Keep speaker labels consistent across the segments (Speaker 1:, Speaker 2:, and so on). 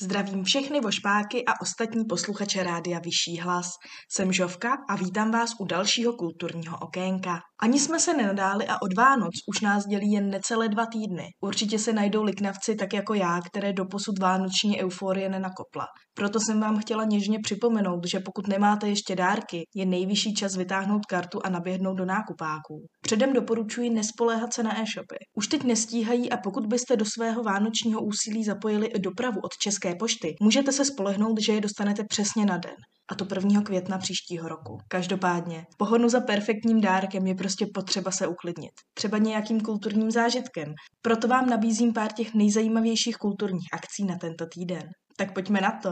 Speaker 1: Zdravím všechny vošpáky a ostatní posluchače rádia Vyšší hlas. Jsem Žovka a vítám vás u dalšího kulturního okénka. Ani jsme se nenadáli a od Vánoc už nás dělí jen necelé dva týdny. Určitě se najdou liknavci tak jako já, které doposud vánoční euforie nenakopla. Proto jsem vám chtěla něžně připomenout, že pokud nemáte ještě dárky, je nejvyšší čas vytáhnout kartu a naběhnout do nákupáků. Předem doporučuji nespoléhat se na e-shopy. Už teď nestíhají a pokud byste do svého vánočního úsilí zapojili i dopravu od České pošty, můžete se spolehnout, že je dostanete přesně na den a to 1. května příštího roku. Každopádně, pohodnu za perfektním dárkem je prostě potřeba se uklidnit. Třeba nějakým kulturním zážitkem. Proto vám nabízím pár těch nejzajímavějších kulturních akcí na tento týden. Tak pojďme na to.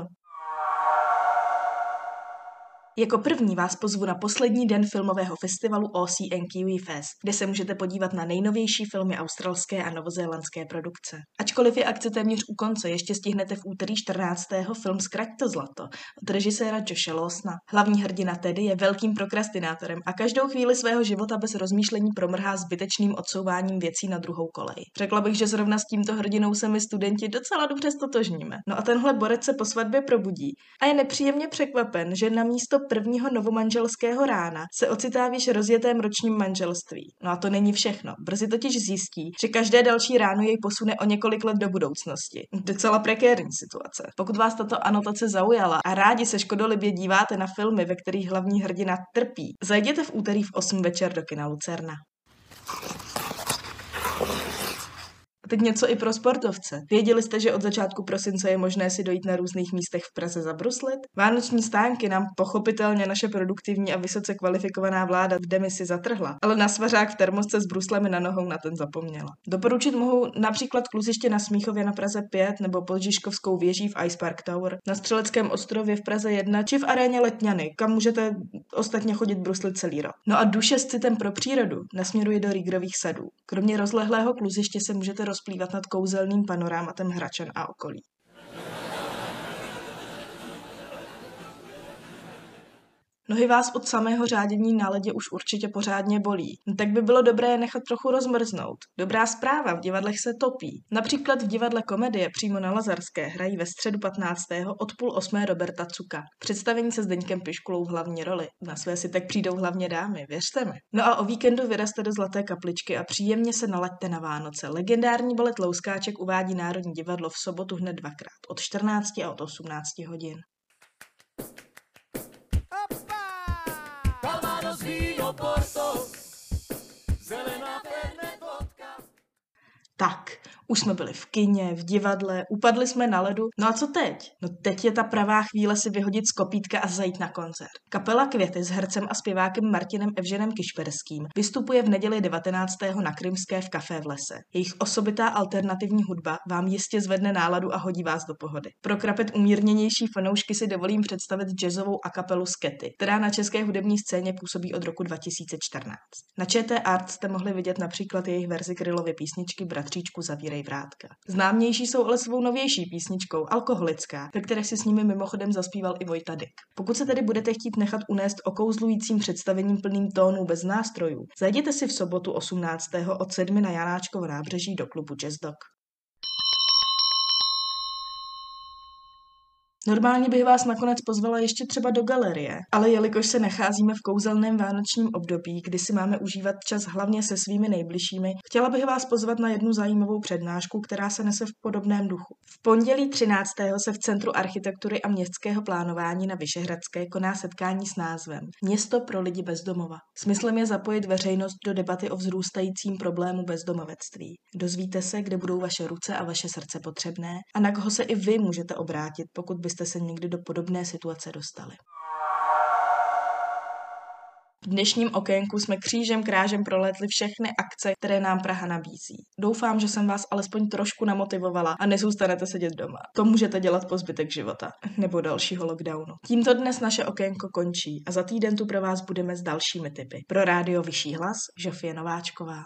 Speaker 1: Jako první vás pozvu na poslední den filmového festivalu OCN Kiwi Fest, kde se můžete podívat na nejnovější filmy australské a novozélandské produkce. Ačkoliv je akce téměř u konce, ještě stihnete v úterý 14. film Zkrať to zlato od režiséra Josha Losna. Hlavní hrdina Teddy je velkým prokrastinátorem a každou chvíli svého života bez rozmýšlení promrhá zbytečným odsouváním věcí na druhou kolej. Řekla bych, že zrovna s tímto hrdinou se mi studenti docela dobře stotožníme. No a tenhle borec se po svatbě probudí a je nepříjemně překvapen, že na místo prvního novomanželského rána se ocitá v již rozjetém ročním manželství. No a to není všechno. Brzy totiž zjistí, že každé další ráno jej posune o několik let do budoucnosti. Docela prekérní situace. Pokud vás tato anotace zaujala a rádi se škodolibě díváte na filmy, ve kterých hlavní hrdina trpí, zajděte v úterý v 8 večer do kina Lucerna. A teď něco i pro sportovce. Věděli jste, že od začátku prosince je možné si dojít na různých místech v Praze zabruslit? Vánoční stánky nám pochopitelně naše produktivní a vysoce kvalifikovaná vláda v demisi zatrhla, ale na svařák v termosce s bruslemi na nohou na ten zapomněla. Doporučit mohu například kluziště na Smíchově na Praze 5 nebo pod Žižkovskou věží v Ice Park Tower, na Střeleckém ostrově v Praze 1 či v aréně Letňany, kam můžete ostatně chodit bruslit celý rok. No a duše s citem pro přírodu nasměruje do Rígrových sadů. Kromě rozlehlého kluziště se můžete rozplývat nad kouzelným panorámatem Hračan a okolí. Nohy vás od samého řádění na ledě už určitě pořádně bolí. No tak by bylo dobré je nechat trochu rozmrznout. Dobrá zpráva, v divadlech se topí. Například v divadle komedie přímo na Lazarské hrají ve středu 15. od půl osmé Roberta Cuka. Představení se Zdeňkem Piškulou v hlavní roli. Na své si tak přijdou hlavně dámy, věřte mi. No a o víkendu vyraste do Zlaté kapličky a příjemně se nalaďte na Vánoce. Legendární balet Louskáček uvádí Národní divadlo v sobotu hned dvakrát, od 14 a od 18 hodin. Tak, už jsme byli v kině, v divadle, upadli jsme na ledu. No a co teď? No teď je ta pravá chvíle si vyhodit z kopítka a zajít na koncert. Kapela Květy s hercem a zpěvákem Martinem Evženem Kišperským vystupuje v neděli 19. na Krymské v kafé v lese. Jejich osobitá alternativní hudba vám jistě zvedne náladu a hodí vás do pohody. Pro krapet umírněnější fanoušky si dovolím představit jazzovou a kapelu Skety, která na české hudební scéně působí od roku 2014. Na ČT Art jste mohli vidět například jejich verzi Krylovy písničky Bratříčku zavírej vrátka. Známější jsou ale svou novější písničkou Alkoholická, ve které si s nimi mimochodem zaspíval i Vojta Dyk. Pokud se tedy budete chtít nechat unést okouzlujícím představením plným tónů bez nástrojů, zajděte si v sobotu 18. od 7 na Janáčkovo nábřeží do klubu Jazz Dog. Normálně bych vás nakonec pozvala ještě třeba do galerie, ale jelikož se nacházíme v kouzelném vánočním období, kdy si máme užívat čas hlavně se svými nejbližšími, chtěla bych vás pozvat na jednu zajímavou přednášku, která se nese v podobném duchu. V pondělí 13. se v Centru architektury a městského plánování na Vyšehradské koná setkání s názvem Město pro lidi bezdomova. Smyslem je zapojit veřejnost do debaty o vzrůstajícím problému bezdomovectví. Dozvíte se, kde budou vaše ruce a vaše srdce potřebné a na koho se i vy můžete obrátit, pokud by byste se někdy do podobné situace dostali. V dnešním okénku jsme křížem krážem prolétli všechny akce, které nám Praha nabízí. Doufám, že jsem vás alespoň trošku namotivovala a nezůstanete sedět doma. To můžete dělat po zbytek života nebo dalšího lockdownu. Tímto dnes naše okénko končí a za týden tu pro vás budeme s dalšími typy. Pro rádio Vyšší hlas Žofie Nováčková.